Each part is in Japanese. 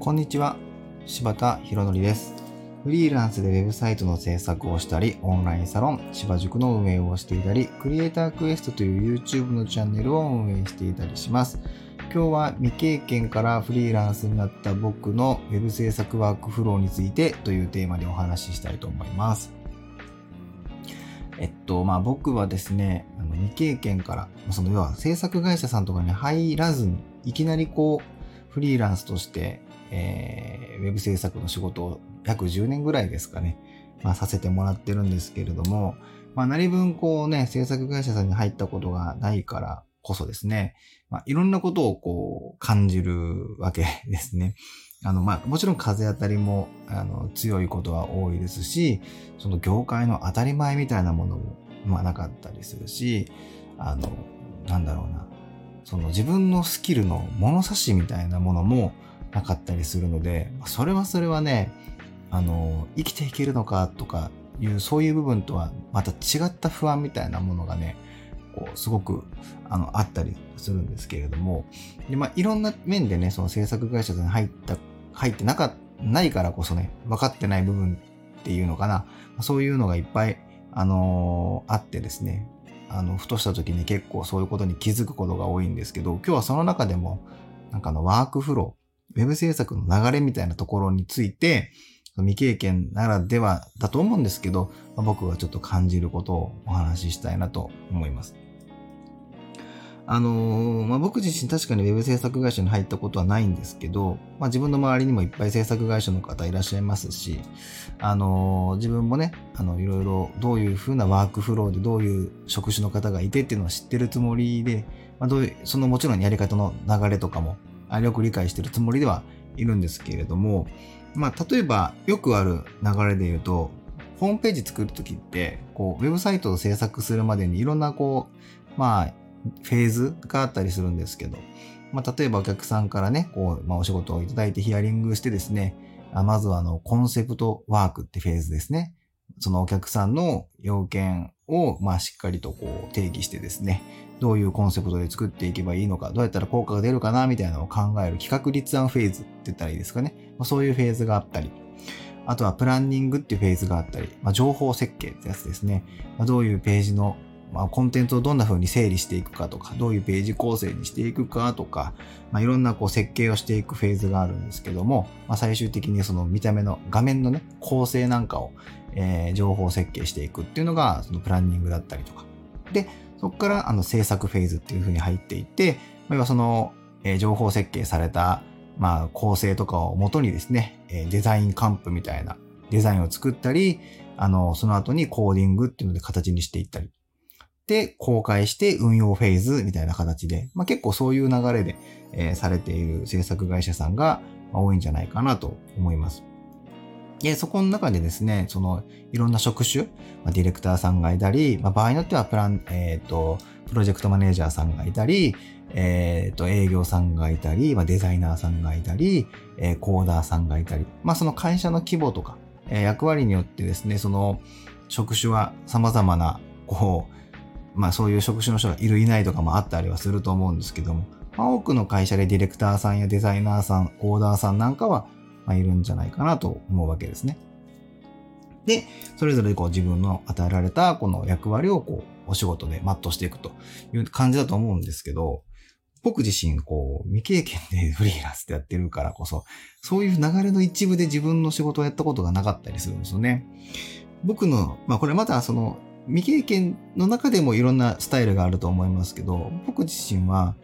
こんにちは。柴田博則です。フリーランスでウェブサイトの制作をしたりオンラインサロン芝塾の運営をしていたりクリエイタークエストという YouTube のチャンネルを運営していたりします。今日は未経験からフリーランスになった僕の Web 制作ワークフローについてというテーマでお話ししたいと思います。えっと、まあ僕はですね、あの未経験から、その要は制作会社さんとかに入らずに、いきなりこう、フリーランスとして、えー、ウェブ制作の仕事を約10年ぐらいですかね、まあさせてもらってるんですけれども、まあ何分こうね、制作会社さんに入ったことがないからこそですね、まあいろんなことをこう感じるわけですね。あの、まあ、もちろん風当たりも、あの、強いことは多いですし、その業界の当たり前みたいなものも、まあ、なかったりするし、あの、なんだろうな、その自分のスキルの物差しみたいなものもなかったりするので、それはそれはね、あの、生きていけるのかとかいう、そういう部分とはまた違った不安みたいなものがね、こう、すごく、あの、あったりするんですけれども、で、まあ、いろんな面でね、その制作会社に入った入ってなか、ないからこそね、分かってない部分っていうのかな。そういうのがいっぱい、あのー、あってですね。あの、ふとした時に結構そういうことに気づくことが多いんですけど、今日はその中でも、なんかのワークフロー、ウェブ制作の流れみたいなところについて、未経験ならではだと思うんですけど、僕はちょっと感じることをお話ししたいなと思います。あのー、まあ、僕自身確かに web 制作会社に入ったことはないんですけど、まあ、自分の周りにもいっぱい制作会社の方いらっしゃいますし、あのー、自分もね、あの、いろいろどういうふうなワークフローでどういう職種の方がいてっていうのは知ってるつもりで、まあ、どういう、そのもちろんやり方の流れとかも、あよく理解してるつもりではいるんですけれども、まあ、例えばよくある流れで言うと、ホームページ作るときって、こう、ウェブサイトを制作するまでにいろんなこう、まあ、フェーズがあったりするんですけど、まあ、例えばお客さんからね、こう、まあ、お仕事をいただいてヒアリングしてですね、あまずはあの、コンセプトワークってフェーズですね。そのお客さんの要件を、まあ、しっかりとこう、定義してですね、どういうコンセプトで作っていけばいいのか、どうやったら効果が出るかな、みたいなのを考える企画立案フェーズって言ったらいいですかね。まあ、そういうフェーズがあったり、あとはプランニングっていうフェーズがあったり、まあ、情報設計ってやつですね。まあ、どういうページのまあ、コンテンツをどんな風に整理していくかとか、どういうページ構成にしていくかとか、まあ、いろんなこう設計をしていくフェーズがあるんですけども、まあ、最終的にその見た目の画面のね、構成なんかを、えー、情報設計していくっていうのが、そのプランニングだったりとか。で、そこからあの制作フェーズっていう風に入っていって、まあ、要はその、えー、情報設計された、まあ、構成とかを元にですね、えデザインカンプみたいなデザインを作ったり、あの、その後にコーディングっていうので形にしていったり、公開して運用フェーズみたいな形で、まあ、結構そういう流れで、えー、されている制作会社さんが多いんじゃないかなと思います。で、そこの中でですね、その、いろんな職種、まあ、ディレクターさんがいたり、まあ、場合によってはプラン、えっ、ー、と、プロジェクトマネージャーさんがいたり、えっ、ー、と、営業さんがいたり、まあ、デザイナーさんがいたり、えー、コーダーさんがいたり、まあ、その会社の規模とか、えー、役割によってですね、その、職種は様々な、こう、まあそういう職種の人がいるいないとかもあったりはすると思うんですけども、まあ、多くの会社でディレクターさんやデザイナーさん、コーダーさんなんかは、まあ、いるんじゃないかなと思うわけですね。で、それぞれこう自分の与えられたこの役割をこうお仕事で全うしていくという感じだと思うんですけど、僕自身こう未経験でフリーランスでやってるからこそ、そういう流れの一部で自分の仕事をやったことがなかったりするんですよね。僕の、まあこれまたその未経験の中でもいろんなスタイルがあると思いますけど、僕自身は、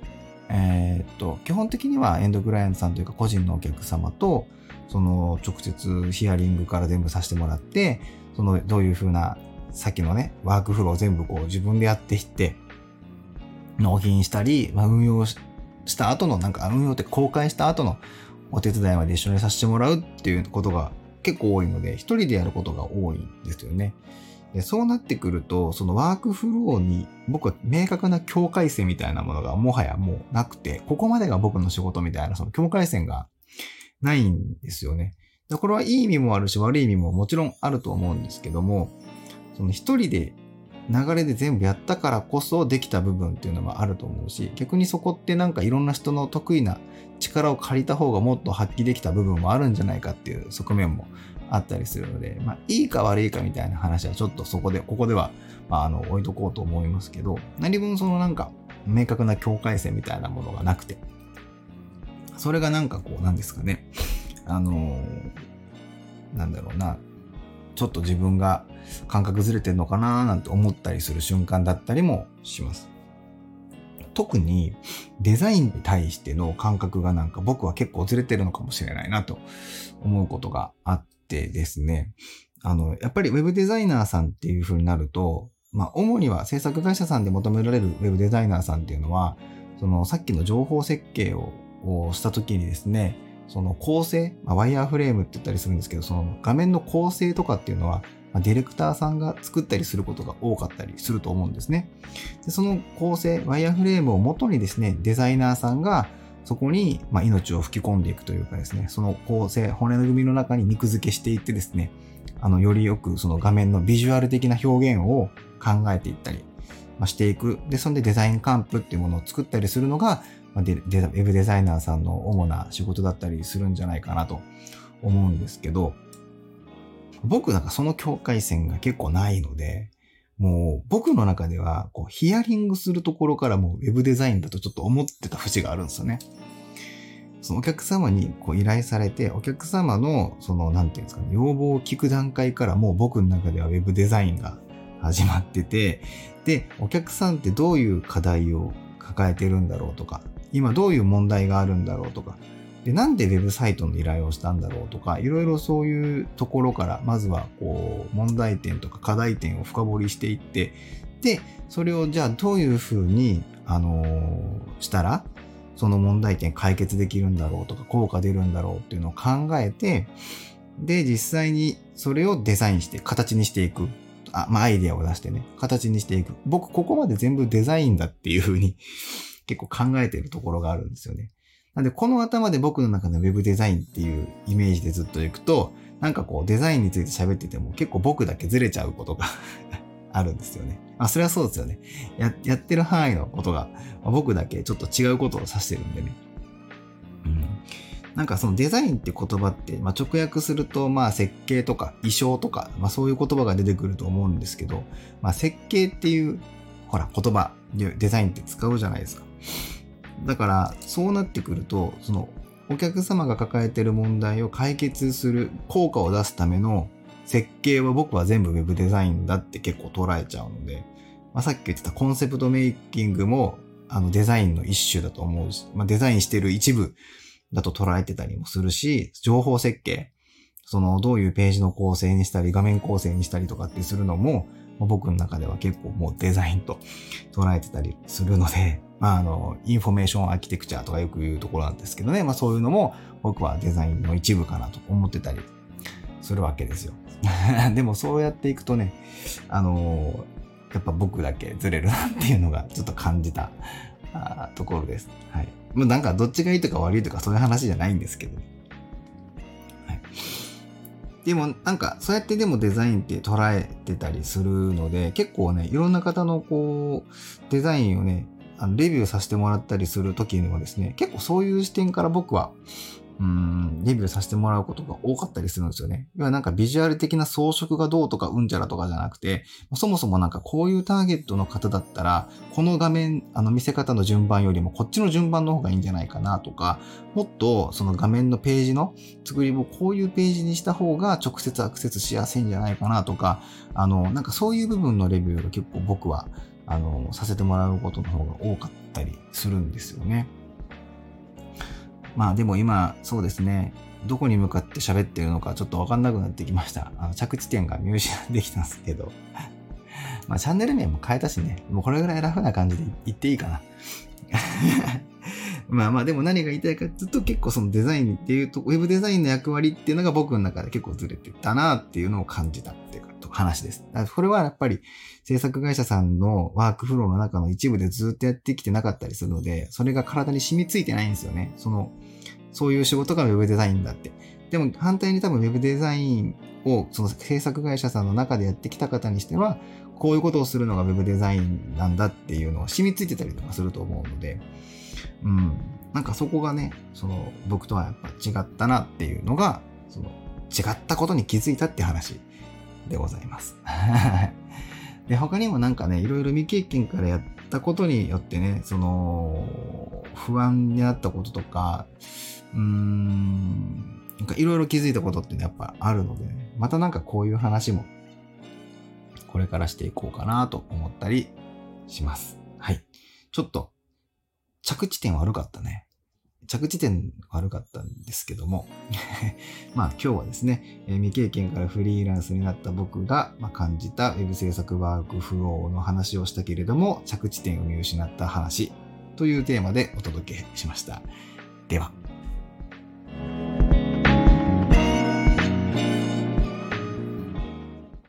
えー、っと、基本的にはエンドクライアントさんというか個人のお客様と、その直接ヒアリングから全部させてもらって、そのどういうふうな、さっきのね、ワークフローを全部こう自分でやっていって、納品したり、まあ、運用した後の、なんか運用って公開した後のお手伝いまで一緒にさせてもらうっていうことが結構多いので、一人でやることが多いんですよね。そうなってくると、そのワークフローに僕は明確な境界線みたいなものがもはやもうなくて、ここまでが僕の仕事みたいなその境界線がないんですよね。これはいい意味もあるし悪い意味ももちろんあると思うんですけども、その一人で流れで全部やったからこそできた部分っていうのもあると思うし、逆にそこってなんかいろんな人の得意な力を借りた方がもっと発揮できた部分もあるんじゃないかっていう側面もあったりするので、まあ、いいか悪いかみたいな話はちょっとそこで、ここでは、まあ、あの、置いとこうと思いますけど、何分そのなんか、明確な境界線みたいなものがなくて、それがなんかこう、なんですかね、あのー、なんだろうな、ちょっと自分が感覚ずれてんのかななんて思ったりする瞬間だったりもします。特にデザインに対しての感覚がなんか僕は結構ずれてるのかもしれないなと思うことがあってですね。あの、やっぱり web デザイナーさんっていう風になると、まあ主には制作会社さんで求められる web デザイナーさんっていうのは、そのさっきの情報設計をした時にですね、その構成、まあ、ワイヤーフレームって言ったりするんですけど、その画面の構成とかっていうのは、まあ、ディレクターさんが作ったりすることが多かったりすると思うんですね。でその構成、ワイヤーフレームを元にですね、デザイナーさんがそこに、まあ、命を吹き込んでいくというかですね、その構成、骨の組の中に肉付けしていってですね、あの、よりよくその画面のビジュアル的な表現を考えていったり、まあ、していく。で、そんでデザインカンプっていうものを作ったりするのが、まあ、デウェブデザイナーさんの主な仕事だったりするんじゃないかなと思うんですけど、僕なんかその境界線が結構ないので、もう僕の中ではこうヒアリングするところからもうウェブデザインだとちょっと思ってた節があるんですよね。そのお客様にこう依頼されて、お客様のその、なんていうんですかね、要望を聞く段階からもう僕の中ではウェブデザインが始まってて、で、お客さんってどういう課題を抱えてるんだろうとか、今どういう問題があるんだろうとか、で、なんでウェブサイトの依頼をしたんだろうとか、いろいろそういうところから、まずはこう、問題点とか課題点を深掘りしていって、で、それをじゃあどういうふうに、あの、したら、その問題点解決できるんだろうとか、効果出るんだろうっていうのを考えて、で、実際にそれをデザインして、形にしていく。あ、まあ、アイデアを出してね、形にしていく。僕、ここまで全部デザインだっていうふうに結構考えてるところがあるんですよね。なんで、この頭で僕の中の Web デザインっていうイメージでずっと行くと、なんかこうデザインについて喋ってても結構僕だけずれちゃうことが あるんですよね。まあそれはそうですよね。や、やってる範囲のことが、まあ、僕だけちょっと違うことを指してるんでね。うん。なんかそのデザインって言葉って、まあ、直訳すると、まあ設計とか衣装とか、まあそういう言葉が出てくると思うんですけど、まあ設計っていう、ほら言葉、デザインって使うじゃないですか。だから、そうなってくると、その、お客様が抱えてる問題を解決する効果を出すための設計は僕は全部 Web デザインだって結構捉えちゃうので、まあ、さっき言ってたコンセプトメイキングもあのデザインの一種だと思うし、まあ、デザインしてる一部だと捉えてたりもするし、情報設計、そのどういうページの構成にしたり画面構成にしたりとかってするのも、僕の中では結構もうデザインと捉えてたりするので、まあ、あの、インフォメーションアーキテクチャとかよく言うところなんですけどね、まあそういうのも僕はデザインの一部かなと思ってたりするわけですよ。でもそうやっていくとね、あのやっぱ僕だけずれるなっていうのがちょっと感じたところです。はい。まあなんかどっちがいいとか悪いとかそういう話じゃないんですけど、はい。でもなんかそうやってでもデザインって捉えてたりするので結構ねいろんな方のこうデザインをねあのレビューさせてもらったりする時にもですね、結構そういう視点から僕は、うん、レビューさせてもらうことが多かったりするんですよね。要はなんかビジュアル的な装飾がどうとかうんちゃらとかじゃなくて、そもそもなんかこういうターゲットの方だったら、この画面、あの見せ方の順番よりもこっちの順番の方がいいんじゃないかなとか、もっとその画面のページの作りもこういうページにした方が直接アクセスしやすいんじゃないかなとか、あの、なんかそういう部分のレビューが結構僕はあの、させてもらうことの方が多かったりするんですよね。まあでも今、そうですね、どこに向かって喋ってるのかちょっとわかんなくなってきました。あの着地点が見失できたんですけど。まあチャンネル名も変えたしね、もうこれぐらいラフな感じで言っていいかな。まあまあでも何が言いたいかずっと結構そのデザインっていうと、ウェブデザインの役割っていうのが僕の中で結構ずれてたなっていうのを感じたっていう話です。これはやっぱり制作会社さんのワークフローの中の一部でずっとやってきてなかったりするので、それが体に染みついてないんですよね。その、そういう仕事が Web デザインだって。でも反対に多分 Web デザインをその制作会社さんの中でやってきた方にしては、こういうことをするのが Web デザインなんだっていうのを染みついてたりとかすると思うので、うん。なんかそこがね、その僕とはやっぱ違ったなっていうのが、その違ったことに気づいたって話でございます。で、他にもなんかね、いろいろ未経験からやったことによってね、その、不安になったこととか、うーん、なんかいろいろ気づいたことって、ね、やっぱあるので、ね、またなんかこういう話も、これからしていこうかなと思ったりします。はい。ちょっと、着地点悪かったね。着地点悪かったんですけども まあ今日はですね、え未経験からフリーランスになった僕が、ま感じた Web 制作ワークフローの話をしたけれども、着地点を見失った話というテーマでお届けしました。では。